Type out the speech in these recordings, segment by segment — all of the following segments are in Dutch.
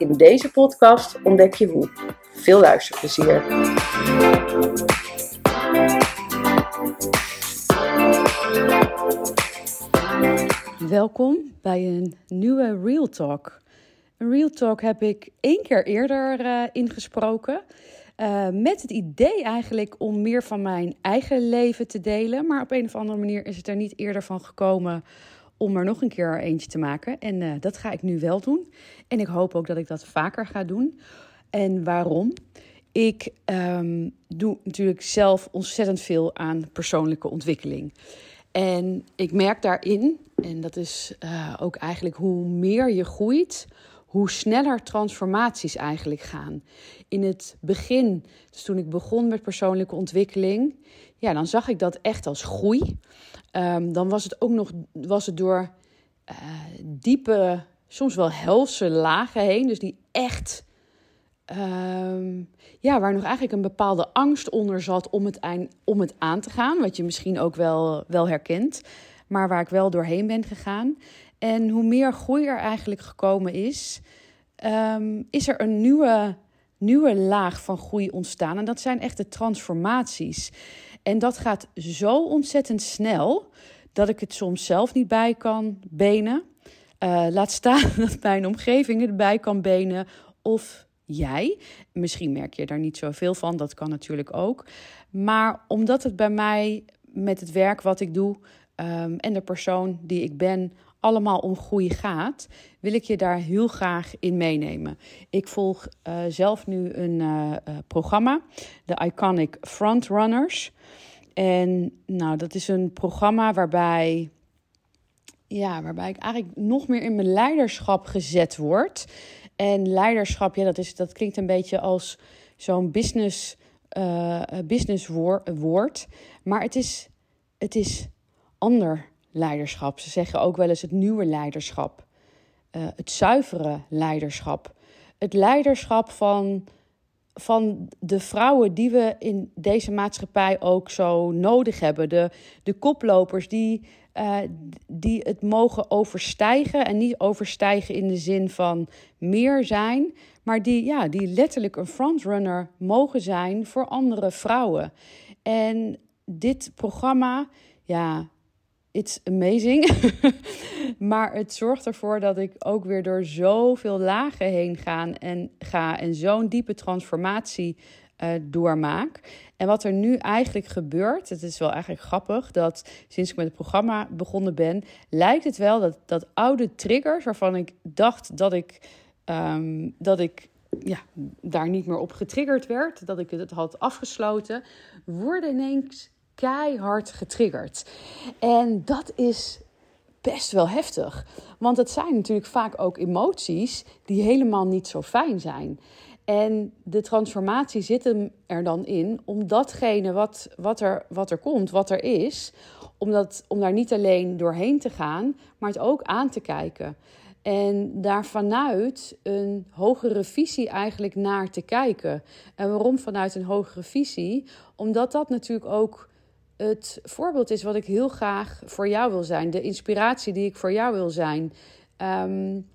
In deze podcast ontdek je hoe. Veel luisterplezier. Welkom bij een nieuwe Real Talk. Een Real Talk heb ik één keer eerder uh, ingesproken. Uh, met het idee eigenlijk om meer van mijn eigen leven te delen. Maar op een of andere manier is het er niet eerder van gekomen om er nog een keer eentje te maken. En uh, dat ga ik nu wel doen. En ik hoop ook dat ik dat vaker ga doen. En waarom? Ik um, doe natuurlijk zelf ontzettend veel aan persoonlijke ontwikkeling. En ik merk daarin, en dat is uh, ook eigenlijk hoe meer je groeit, hoe sneller transformaties eigenlijk gaan. In het begin, dus toen ik begon met persoonlijke ontwikkeling, ja, dan zag ik dat echt als groei. Um, dan was het ook nog was het door uh, diepe, soms wel helse lagen heen. Dus die echt, um, ja, waar nog eigenlijk een bepaalde angst onder zat om het, eind, om het aan te gaan. Wat je misschien ook wel, wel herkent, maar waar ik wel doorheen ben gegaan. En hoe meer groei er eigenlijk gekomen is, um, is er een nieuwe, nieuwe laag van groei ontstaan. En dat zijn echt de transformaties. En dat gaat zo ontzettend snel dat ik het soms zelf niet bij kan benen. Uh, laat staan dat mijn omgeving het bij kan benen of jij. Misschien merk je daar niet zoveel van, dat kan natuurlijk ook. Maar omdat het bij mij met het werk wat ik doe um, en de persoon die ik ben allemaal om groei gaat, wil ik je daar heel graag in meenemen. Ik volg uh, zelf nu een uh, uh, programma, de Iconic Frontrunners. En nou, dat is een programma waarbij, ja, waarbij ik eigenlijk nog meer in mijn leiderschap gezet word. En leiderschap, ja, dat, is, dat klinkt een beetje als zo'n business, business woord. Maar het is, het is ander leiderschap. Ze zeggen ook wel eens het nieuwe leiderschap. Uh, het zuivere leiderschap. Het leiderschap van, van de vrouwen die we in deze maatschappij ook zo nodig hebben. De, de koplopers die, uh, die het mogen overstijgen. En niet overstijgen in de zin van meer zijn. Maar die, ja, die letterlijk een frontrunner mogen zijn voor andere vrouwen. En dit programma, ja, it's amazing. maar het zorgt ervoor dat ik ook weer door zoveel lagen heen ga en, ga en zo'n diepe transformatie uh, doormaak. En wat er nu eigenlijk gebeurt, het is wel eigenlijk grappig dat sinds ik met het programma begonnen ben, lijkt het wel dat, dat oude triggers waarvan ik dacht dat ik, um, dat ik ja, daar niet meer op getriggerd werd, dat ik het had afgesloten, worden ineens keihard getriggerd. En dat is best wel heftig. Want het zijn natuurlijk vaak ook emoties die helemaal niet zo fijn zijn. En de transformatie zit hem er dan in om datgene wat, wat, er, wat er komt, wat er is, om, dat, om daar niet alleen doorheen te gaan, maar het ook aan te kijken. En daar vanuit een hogere visie eigenlijk naar te kijken. En waarom vanuit een hogere visie? Omdat dat natuurlijk ook het voorbeeld is wat ik heel graag voor jou wil zijn. De inspiratie die ik voor jou wil zijn. Um,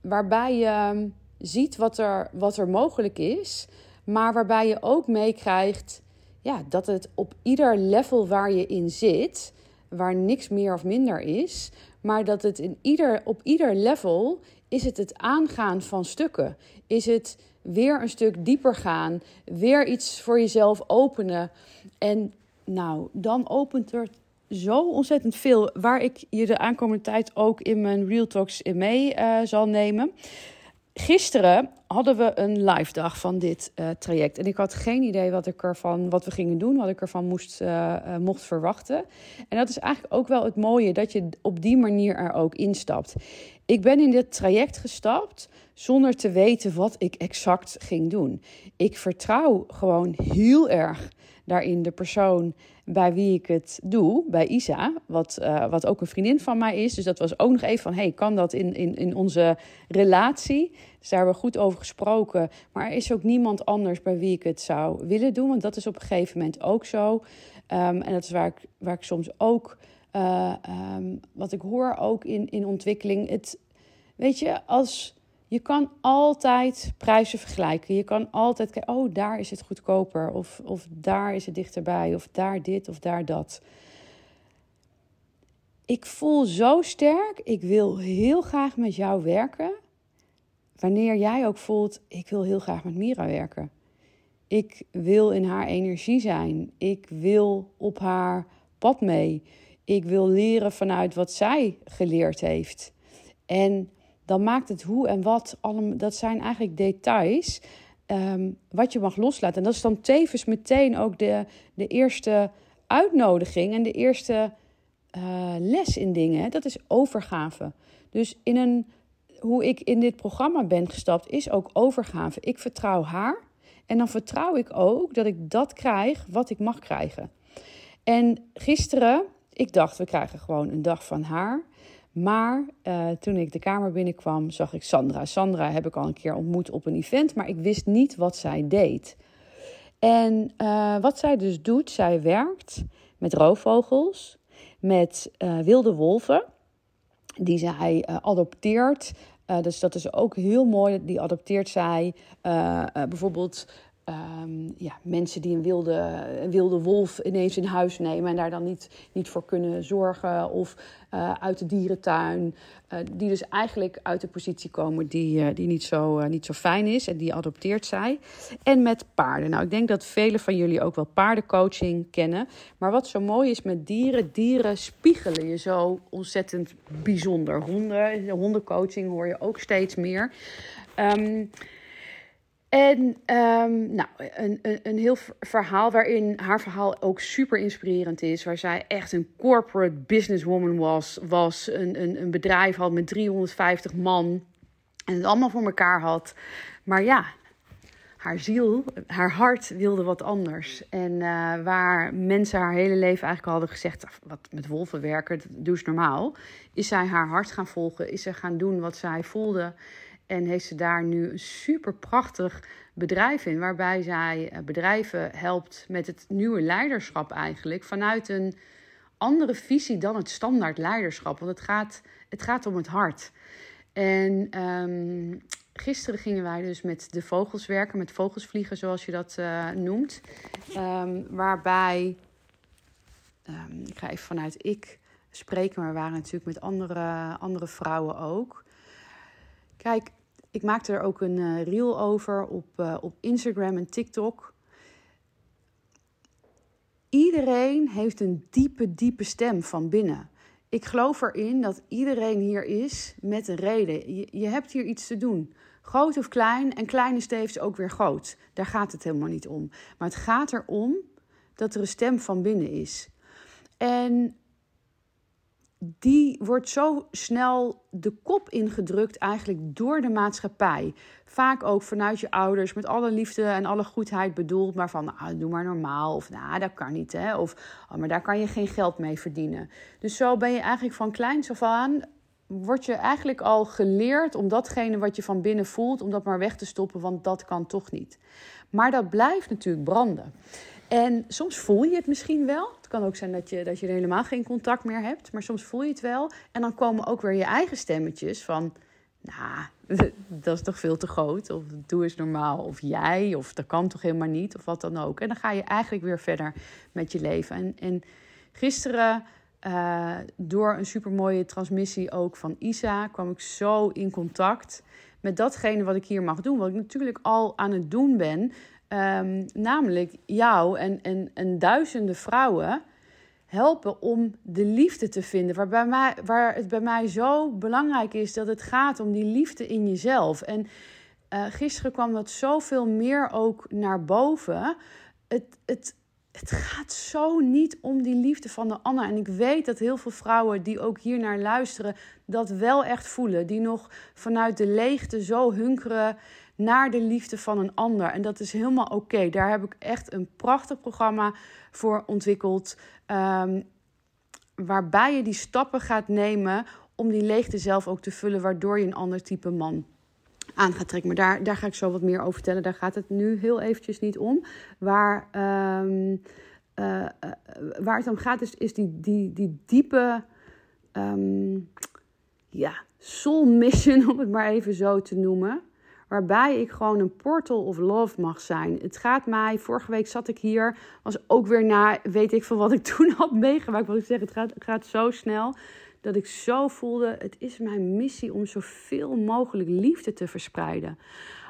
waarbij je ziet wat er, wat er mogelijk is. Maar waarbij je ook meekrijgt ja, dat het op ieder level waar je in zit, waar niks meer of minder is, maar dat het in ieder, op ieder level is het het aangaan van stukken. Is het weer een stuk dieper gaan, weer iets voor jezelf openen. En nou, dan opent er zo ontzettend veel waar ik je de aankomende tijd ook in mijn Real Talks in mee uh, zal nemen. Gisteren hadden we een live dag van dit uh, traject. En ik had geen idee wat, ik ervan, wat we gingen doen, wat ik ervan moest, uh, mocht verwachten. En dat is eigenlijk ook wel het mooie, dat je op die manier er ook instapt. Ik ben in dit traject gestapt zonder te weten wat ik exact ging doen. Ik vertrouw gewoon heel erg daarin de persoon bij wie ik het doe, bij Isa, wat, uh, wat ook een vriendin van mij is. Dus dat was ook nog even van, hey, kan dat in, in, in onze relatie? Dus daar hebben we goed over gesproken. Maar er is ook niemand anders bij wie ik het zou willen doen, want dat is op een gegeven moment ook zo. Um, en dat is waar ik, waar ik soms ook, uh, um, wat ik hoor ook in, in ontwikkeling, het, weet je, als je kan altijd prijzen vergelijken. Je kan altijd kijken, oh, daar is het goedkoper. Of, of daar is het dichterbij. Of daar dit of daar dat. Ik voel zo sterk, ik wil heel graag met jou werken. Wanneer jij ook voelt, ik wil heel graag met Mira werken. Ik wil in haar energie zijn. Ik wil op haar pad mee. Ik wil leren vanuit wat zij geleerd heeft. En dan maakt het hoe en wat, allemaal, dat zijn eigenlijk details um, wat je mag loslaten. En dat is dan tevens meteen ook de, de eerste uitnodiging en de eerste uh, les in dingen. Dat is overgave. Dus in een, hoe ik in dit programma ben gestapt, is ook overgave. Ik vertrouw haar en dan vertrouw ik ook dat ik dat krijg wat ik mag krijgen. En gisteren, ik dacht, we krijgen gewoon een dag van haar. Maar uh, toen ik de kamer binnenkwam, zag ik Sandra. Sandra heb ik al een keer ontmoet op een event, maar ik wist niet wat zij deed. En uh, wat zij dus doet, zij werkt met roofvogels, met uh, wilde wolven, die zij adopteert. dus dat is ook heel mooi. Die adopteert zij bijvoorbeeld Um, ja, mensen die een wilde, een wilde wolf ineens in huis nemen en daar dan niet, niet voor kunnen zorgen. Of uh, uit de dierentuin, uh, die dus eigenlijk uit de positie komen die, uh, die niet, zo, niet zo fijn is en die adopteert zij. En met paarden. Nou, ik denk dat velen van jullie ook wel paardencoaching kennen. Maar wat zo mooi is met dieren, dieren spiegelen je zo ontzettend bijzonder. Honden, hondencoaching hoor je ook steeds meer. Um, en um, nou, een, een, een heel verhaal waarin haar verhaal ook super inspirerend is. Waar zij echt een corporate businesswoman was. was een, een, een bedrijf had met 350 man. En het allemaal voor elkaar had. Maar ja, haar ziel, haar hart wilde wat anders. En uh, waar mensen haar hele leven eigenlijk hadden gezegd: wat met wolven werken, dat doe ze normaal. Is zij haar hart gaan volgen? Is ze gaan doen wat zij voelde? En heeft ze daar nu een super prachtig bedrijf in, waarbij zij eh, bedrijven helpt met het nieuwe leiderschap eigenlijk. Vanuit een andere visie dan het standaard leiderschap. Want het gaat, het gaat om het hart. En um, gisteren gingen wij dus met de vogels werken, met vogelsvliegen zoals je dat uh, noemt. Um, waarbij, um, ik ga even vanuit ik spreken, maar we waren natuurlijk met andere, andere vrouwen ook. Kijk, ik maakte er ook een uh, reel over op, uh, op Instagram en TikTok. Iedereen heeft een diepe, diepe stem van binnen. Ik geloof erin dat iedereen hier is met een reden. Je, hebt hier iets te doen. Groot of klein, en klein is ook weer groot. Daar gaat het helemaal niet om. Maar het gaat erom dat er een stem van binnen is. En die wordt zo snel de kop ingedrukt eigenlijk door de maatschappij. Vaak ook vanuit je ouders met alle liefde en alle goedheid bedoeld, maar van nou, doe maar normaal of nou, dat kan niet hè, of oh, maar daar kan je geen geld mee verdienen. Dus zo ben je eigenlijk van kleins af aan word je eigenlijk al geleerd om datgene wat je van binnen voelt, om dat maar weg te stoppen, want dat kan toch niet. Maar dat blijft natuurlijk branden. En soms voel je het misschien wel. Het kan ook zijn dat je, dat je helemaal geen contact meer hebt. Maar soms voel je het wel. En dan komen ook weer je eigen stemmetjes van... Nou, dat is toch veel te groot. Of doe eens normaal. Of jij. Of dat kan toch helemaal niet. Of wat dan ook. En dan ga je eigenlijk weer verder met je leven. En, en gisteren... Uh, door een supermooie transmissie ook van Isa kwam ik zo in contact met datgene wat ik hier mag doen. Wat ik natuurlijk al aan het doen ben. Um, namelijk jou en, en, en duizenden vrouwen helpen om de liefde te vinden. Waar, bij mij, waar het bij mij zo belangrijk is dat het gaat om die liefde in jezelf. En uh, gisteren kwam dat zoveel meer ook naar boven. Het, het, het gaat zo niet om die liefde van de ander. En ik weet dat heel veel vrouwen die ook hier naar luisteren, dat wel echt voelen. Die nog vanuit de leegte zo hunkeren naar de liefde van een ander. En dat is helemaal oké. Daar heb ik echt een prachtig programma voor ontwikkeld. Um, waarbij je die stappen gaat nemen om die leegte zelf ook te vullen, waardoor je een ander type man aan gaat trekken. Maar daar, daar ga ik zo wat meer over vertellen. Daar gaat het nu heel eventjes niet om. Waar, um, uh, waar het om gaat is, is die, die, die diepe um, ja, soul mission, om het maar even zo te noemen waarbij ik gewoon een portal of love mag zijn. Het gaat mij, vorige week zat ik hier, was ook weer na, weet ik van wat ik toen had meegemaakt. Wat ik zeg, het gaat, gaat zo snel dat ik zo voelde, het is mijn missie om zoveel mogelijk liefde te verspreiden.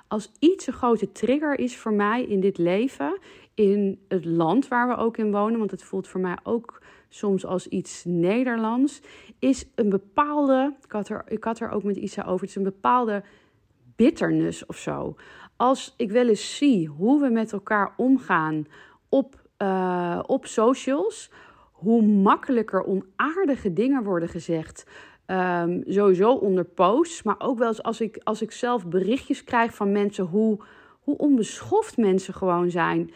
Als iets een grote trigger is voor mij in dit leven, in het land waar we ook in wonen, want het voelt voor mij ook soms als iets Nederlands, is een bepaalde, ik had er, ik had er ook met Isa over, het is een bepaalde bitterness of zo. Als ik wel eens zie hoe we met elkaar omgaan op, uh, op socials, hoe makkelijker onaardige dingen worden gezegd. Um, sowieso onder posts, maar ook wel eens als ik, als ik zelf berichtjes krijg van mensen, hoe, hoe onbeschoft mensen gewoon zijn.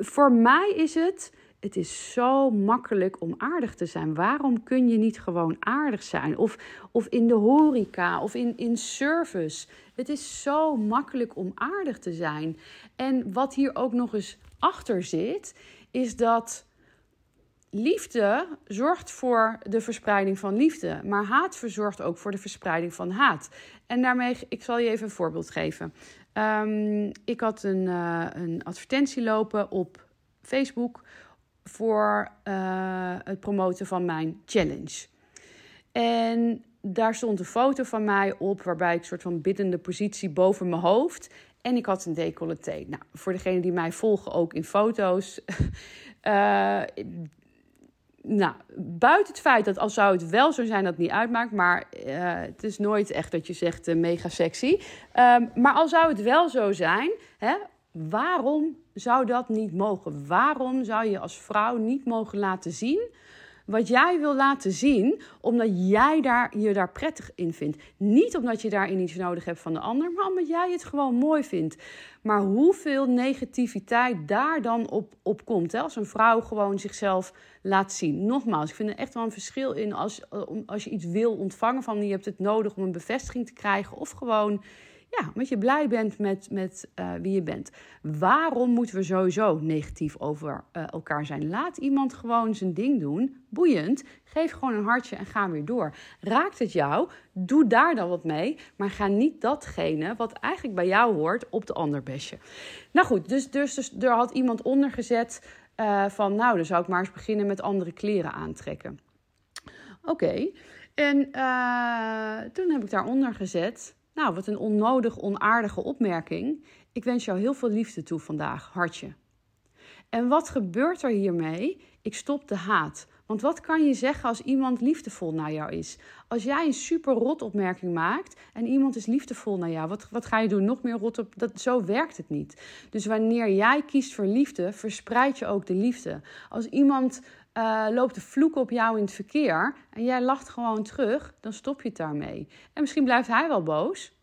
Voor mij is het het is zo makkelijk om aardig te zijn. Waarom kun je niet gewoon aardig zijn? Of, of in de horeca of in, in service. Het is zo makkelijk om aardig te zijn. En wat hier ook nog eens achter zit, is dat liefde zorgt voor de verspreiding van liefde, maar haat verzorgt ook voor de verspreiding van haat. En daarmee, ik zal je even een voorbeeld geven. Um, ik had een, uh, een advertentie lopen op Facebook voor uh, het promoten van mijn challenge. En daar stond een foto van mij op, waarbij ik een soort van biddende positie boven mijn hoofd. En ik had een decolleté. Nou, voor degenen die mij volgen ook in foto's. uh, nou, buiten het feit dat als zou het wel zo zijn dat het niet uitmaakt, maar uh, het is nooit echt dat je zegt mega sexy. Um, maar al zou het wel zo zijn, hè, waarom zou dat niet mogen? Waarom zou je als vrouw niet mogen laten zien wat jij wil laten zien, omdat jij daar, je daar prettig in vindt? Niet omdat je daarin iets nodig hebt van de ander, maar omdat jij het gewoon mooi vindt. Maar hoeveel negativiteit daar dan op, op komt, hè? als een vrouw gewoon zichzelf laat zien. Nogmaals, ik vind er echt wel een verschil in als, als je iets wil ontvangen van je hebt het nodig om een bevestiging te krijgen, of gewoon ja, omdat je blij bent met, met uh, wie je bent. Waarom moeten we sowieso negatief over uh, elkaar zijn? Laat iemand gewoon zijn ding doen. Boeiend. Geef gewoon een hartje en ga weer door. Raakt het jou? Doe daar dan wat mee. Maar ga niet datgene wat eigenlijk bij jou hoort op de ander bestje. Nou goed, dus, dus, dus er had iemand onder gezet uh, van... nou, dan zou ik maar eens beginnen met andere kleren aantrekken. Oké. En toen heb ik daaronder gezet... Nou, wat een onnodig onaardige opmerking. Ik wens jou heel veel liefde toe vandaag, hartje. En wat gebeurt er hiermee? Ik stop de haat. Want wat kan je zeggen als iemand liefdevol naar jou is? Als jij een super rot opmerking maakt en iemand is liefdevol naar jou, wat, wat ga je doen? Nog meer rot op? Dat, zo werkt het niet. Dus wanneer jij kiest voor liefde, verspreid je ook de liefde. Als iemand uh, loopt de vloek op jou in het verkeer en jij lacht gewoon terug, dan stop je het daarmee. En misschien blijft hij wel boos,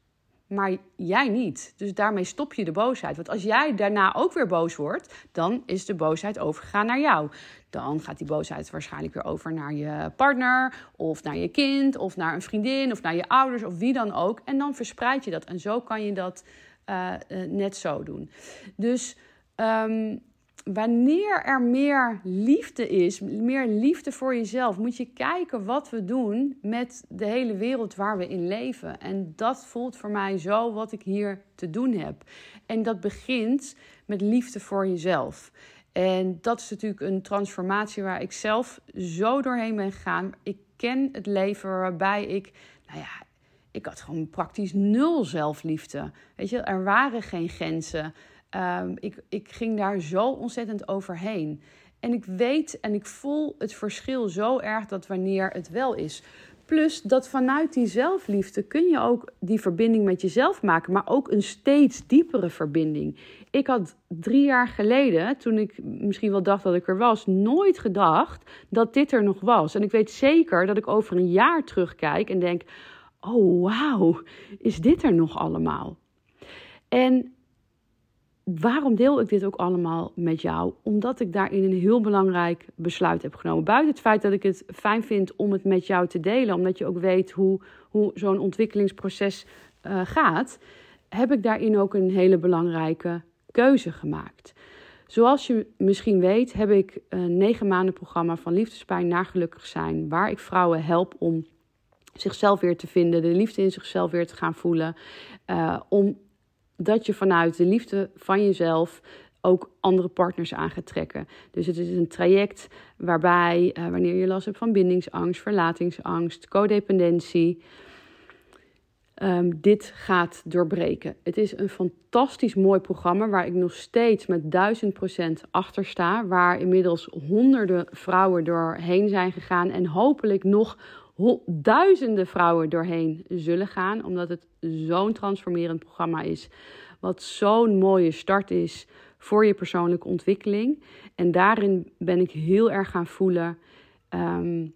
maar jij niet. Dus daarmee stop je de boosheid. Want als jij daarna ook weer boos wordt, dan is de boosheid overgegaan naar jou. Dan gaat die boosheid waarschijnlijk weer over naar je partner, of naar je kind, of naar een vriendin, of naar je ouders, of wie dan ook. En dan verspreid je dat. En zo kan je dat uh, uh, net zo doen. Dus. Um, wanneer er meer liefde is, meer liefde voor jezelf, moet je kijken wat we doen met de hele wereld waar we in leven. En dat voelt voor mij zo wat ik hier te doen heb. En dat begint met liefde voor jezelf. En dat is natuurlijk een transformatie waar ik zelf zo doorheen ben gegaan. Ik ken het leven waarbij ik, nou ja, ik had gewoon praktisch nul zelfliefde. Weet je, er waren geen grenzen. Um, ik, ik ging daar zo ontzettend overheen. En ik weet en ik voel het verschil zo erg dat wanneer het wel is. Plus dat vanuit die zelfliefde kun je ook die verbinding met jezelf maken, maar ook een steeds diepere verbinding. Ik had drie jaar geleden, toen ik misschien wel dacht dat ik er was, nooit gedacht dat dit er nog was. En ik weet zeker dat ik over een jaar terugkijk en denk: oh wauw, is dit er nog allemaal? En waarom deel ik dit ook allemaal met jou? Omdat ik daarin een heel belangrijk besluit heb genomen. Buiten het feit dat ik het fijn vind om het met jou te delen, omdat je ook weet hoe, hoe zo'n ontwikkelingsproces uh, gaat, heb ik daarin ook een hele belangrijke keuze gemaakt. Zoals je misschien weet, heb ik een negen maanden programma van liefdespijn naar gelukkig zijn, waar ik vrouwen help om zichzelf weer te vinden, de liefde in zichzelf weer te gaan voelen, uh, om dat je vanuit de liefde van jezelf ook andere partners aan gaat trekken. Dus het is een traject waarbij, uh, wanneer je last hebt van bindingsangst, verlatingsangst, codependentie, um, dit gaat doorbreken. Het is een fantastisch mooi programma waar ik nog steeds met duizend procent achter sta. Waar inmiddels honderden vrouwen doorheen zijn gegaan en hopelijk nog duizenden vrouwen doorheen zullen gaan, omdat het zo'n transformerend programma is, wat zo'n mooie start is voor je persoonlijke ontwikkeling. En daarin ben ik heel erg gaan voelen, um,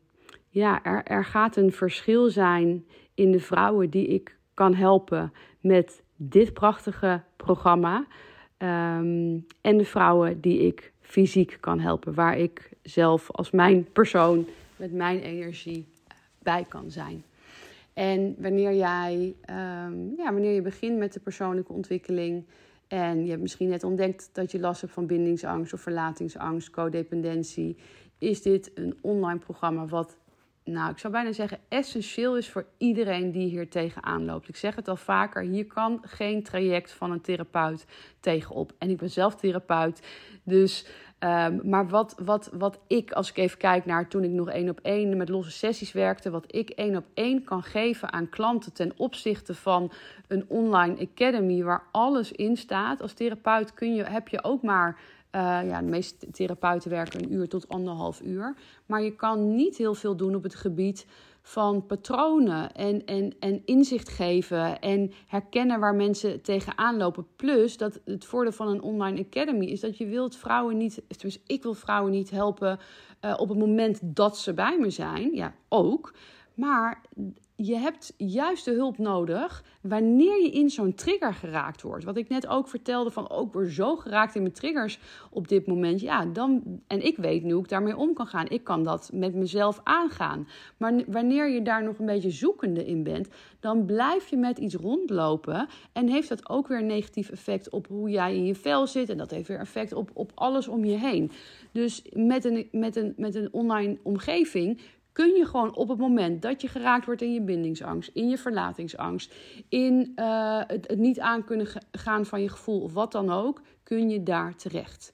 ja, er, er gaat een verschil zijn in de vrouwen die ik kan helpen met dit prachtige programma. Um, en de vrouwen die ik fysiek kan helpen, waar ik zelf als mijn persoon met mijn energie bij kan zijn. En wanneer jij, um, ja, wanneer je begint met de persoonlijke ontwikkeling en je hebt misschien net ontdekt dat je last hebt van bindingsangst of verlatingsangst, codependentie, is dit een online programma wat, nou, ik zou bijna zeggen, essentieel is voor iedereen die hier tegenaan loopt. Ik zeg het al vaker, hier kan geen traject van een therapeut tegenop. En ik ben zelf therapeut, dus Um, maar wat, wat, wat ik, als ik even kijk naar toen ik nog één op één met losse sessies werkte, wat ik één op één kan geven aan klanten ten opzichte van een online academy waar alles in staat. Als therapeut kun je, heb je ook maar uh, ja, de meeste therapeuten werken een uur tot anderhalf uur. Maar je kan niet heel veel doen op het gebied van patronen en, en, en inzicht geven en herkennen waar mensen tegenaan lopen. Plus dat het voordeel van een online academy is dat je wilt vrouwen niet, dus ik wil vrouwen niet helpen uh, op het moment dat ze bij me zijn. Ja, ook. Maar je hebt juist de hulp nodig wanneer je in zo'n trigger geraakt wordt. Wat ik net ook vertelde van ook weer zo geraakt in mijn triggers op dit moment. Ja, dan en ik weet nu hoe ik daarmee om kan gaan. Ik kan dat met mezelf aangaan. Maar wanneer je daar nog een beetje zoekende in bent, dan blijf je met iets rondlopen en heeft dat ook weer een negatief effect op hoe jij in je vel zit en dat heeft weer effect op op alles om je heen. Dus met een met een met een online omgeving kun je gewoon op het moment dat je geraakt wordt in je bindingsangst, in je verlatingsangst, in uh, het, niet aan kunnen gaan van je gevoel of wat dan ook, kun je daar terecht.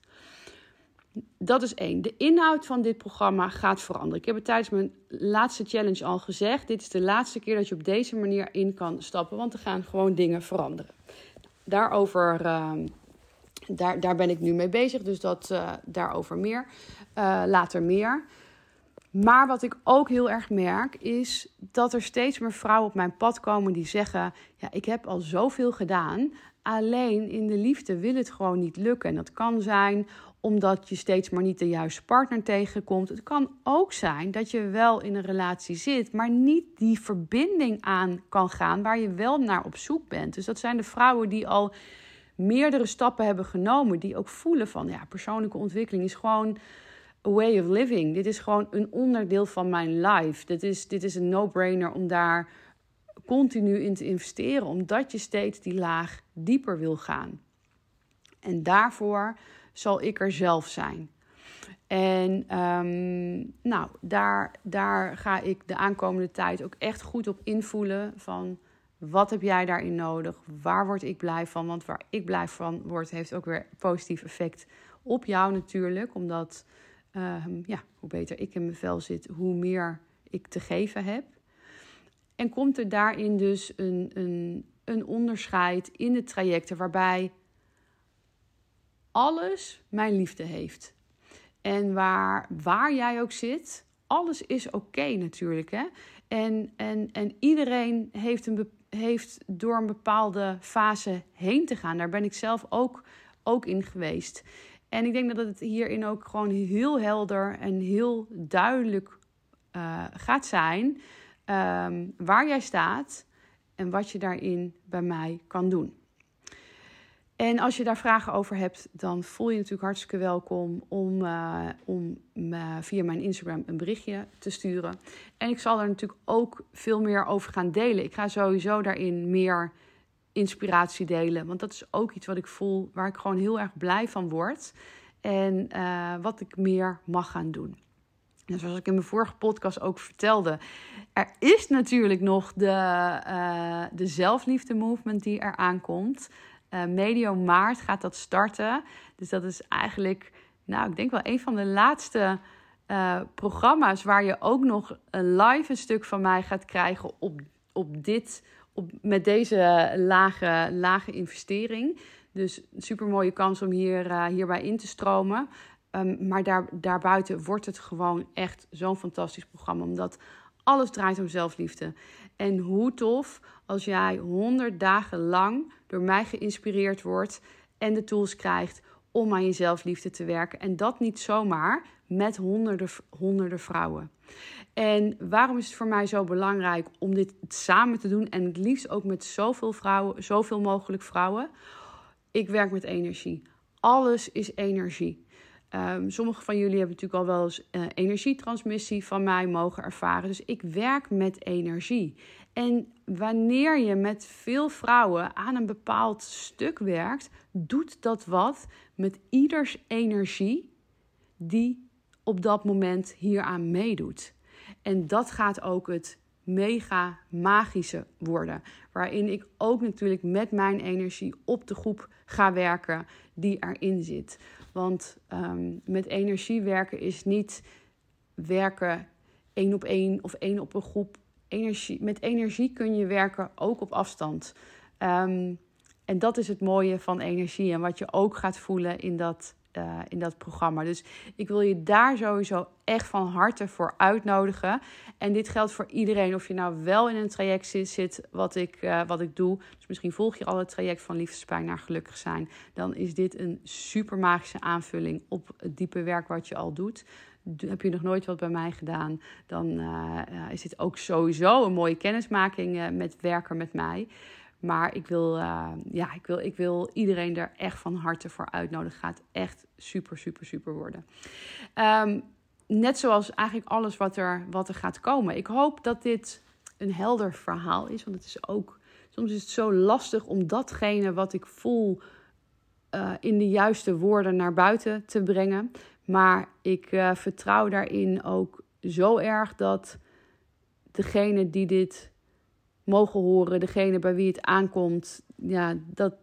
Dat is één. De inhoud van dit programma gaat veranderen. Ik heb het tijdens mijn laatste challenge al gezegd. Dit is de laatste keer dat je op deze manier in kan stappen, want er gaan gewoon dingen veranderen. Daarover. Uh, daar, daar ben ik nu mee bezig, dus dat, uh, daarover meer. Uh, later meer. Maar wat ik ook heel erg merk, is dat er steeds meer vrouwen op mijn pad komen die zeggen: Ja, ik heb al zoveel gedaan. Alleen in de liefde wil het gewoon niet lukken. En dat kan zijn omdat je steeds maar niet de juiste partner tegenkomt. Het kan ook zijn dat je wel in een relatie zit, maar niet die verbinding aan kan gaan waar je wel naar op zoek bent. Dus dat zijn de vrouwen die al meerdere stappen hebben genomen, die ook voelen van ja, persoonlijke ontwikkeling is gewoon way of living. Dit is gewoon een onderdeel van mijn life. Dit is, dit is een no-brainer om daar continu in te investeren, omdat je steeds die laag dieper wil gaan. En daarvoor zal ik er zelf zijn. En um, nou, daar, daar ga ik de aankomende tijd ook echt goed op invoelen van wat heb jij daarin nodig? Waar word ik blij van? Want waar ik blij van word, heeft ook weer positief effect op jou natuurlijk. Omdat Ehm, ja, hoe beter ik in mijn vel zit, hoe meer ik te geven heb. En komt er daarin dus een, een, een onderscheid in de trajecten waarbij alles mijn liefde heeft. En waar, waar jij ook zit, alles is oké natuurlijk. Hè? En, en, en iedereen heeft, een, heeft door een bepaalde fase heen te gaan. Daar ben ik zelf ook, ook in geweest. En ik denk dat het hierin ook gewoon heel helder en heel duidelijk uh, gaat zijn um, waar jij staat en wat je daarin bij mij kan doen. En als je daar vragen over hebt, dan voel je natuurlijk hartstikke welkom om, uh, om via mijn Instagram een berichtje te sturen. En ik zal er natuurlijk ook veel meer over gaan delen. Ik ga sowieso daarin meer inspiratie delen. Want dat is ook iets wat ik voel, waar ik gewoon heel erg blij van word. En uh, wat ik meer mag gaan doen. En zoals ik in mijn vorige podcast ook vertelde, er is natuurlijk nog de, uh, de zelfliefde movement die eraan komt. Uh, medio maart gaat dat starten. Dus dat is eigenlijk, nou, ik denk wel een van de laatste programma's waar je ook nog een live een stuk van mij gaat krijgen op, op dit, met deze lage, lage investering. Dus een super mooie kans om hier, uh, hierbij in te stromen. Um, maar daar, daarbuiten wordt het gewoon echt zo'n fantastisch programma. Omdat alles draait om zelfliefde. En hoe tof als jij 100 dagen lang door mij geïnspireerd wordt en de tools krijgt om aan je zelfliefde te werken. En dat niet zomaar met honderden, honderden vrouwen. En waarom is het voor mij zo belangrijk om dit samen te doen en het liefst ook met zoveel vrouwen, zoveel mogelijk vrouwen? Ik werk met energie. Alles is energie. Um, sommige van jullie hebben natuurlijk al wel eens uh, energietransmissie van mij mogen ervaren. Dus ik werk met energie. En wanneer je met veel vrouwen aan een bepaald stuk werkt, doet dat wat met ieders energie die op dat moment hieraan meedoet. En dat gaat ook het mega magische worden. Waarin ik ook natuurlijk met mijn energie op de groep ga werken die erin zit. Want um, met energie werken is niet werken één op één of één op een groep. Energie, met energie kun je werken ook op afstand. Um, en dat is het mooie van energie en wat je ook gaat voelen in dat uh, in dat programma. Dus ik wil je daar sowieso echt van harte voor uitnodigen. En dit geldt voor iedereen, of je nou wel in een traject zit, wat, ik, uh, wat ik doe. Dus misschien volg je al het traject van liefdespijn naar gelukkig zijn. Dan is dit een super magische aanvulling op het diepe werk wat je al doet. Heb je nog nooit wat bij mij gedaan, dan uh, is dit ook sowieso een mooie kennismaking met werken met mij. Maar ik wil, uh, ja, ik, wil, ik wil iedereen er echt van harte voor uitnodigen. Gaat echt super, super, super worden. Um, net zoals eigenlijk alles wat er, wat er gaat komen. Ik hoop dat dit een helder verhaal is. Want het is ook, soms is het zo lastig om datgene wat ik voel uh, in de juiste woorden naar buiten te brengen. Maar ik uh, vertrouw daarin ook zo erg dat degene die dit mogen horen, degene bij wie het aankomt, ja, dat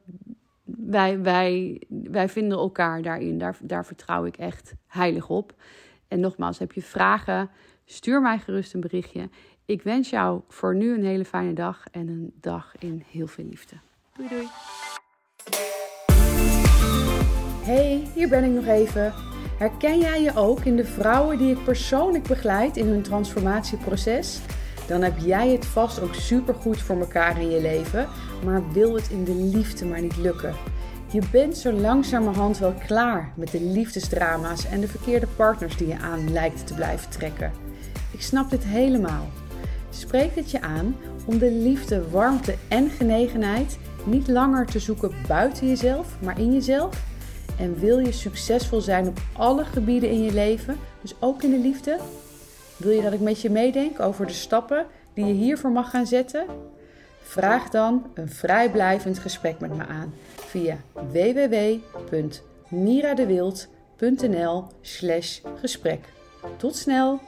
wij, wij, wij vinden elkaar daarin. Daar, daar vertrouw ik echt heilig op. En nogmaals, heb je vragen, stuur mij gerust een berichtje. Ik wens jou voor nu een hele fijne dag en een dag in heel veel liefde. Doei doei. Hey, hier ben ik nog even. Herken jij je ook in de vrouwen die ik persoonlijk begeleid in hun transformatieproces? Dan heb jij het vast ook supergoed voor elkaar in je leven, maar wil het in de liefde maar niet lukken. Je bent zo langzamerhand wel klaar met de liefdesdrama's en de verkeerde partners die je aan lijkt te blijven trekken. Ik snap dit helemaal. Spreekt het je aan om de liefde, warmte en genegenheid niet langer te zoeken buiten jezelf, maar in jezelf? En wil je succesvol zijn op alle gebieden in je leven, dus ook in de liefde? Wil je dat ik met je meedenk over de stappen die je hiervoor mag gaan zetten? Vraag dan een vrijblijvend gesprek met me aan via www.miradewild.nl/gesprek. Tot snel!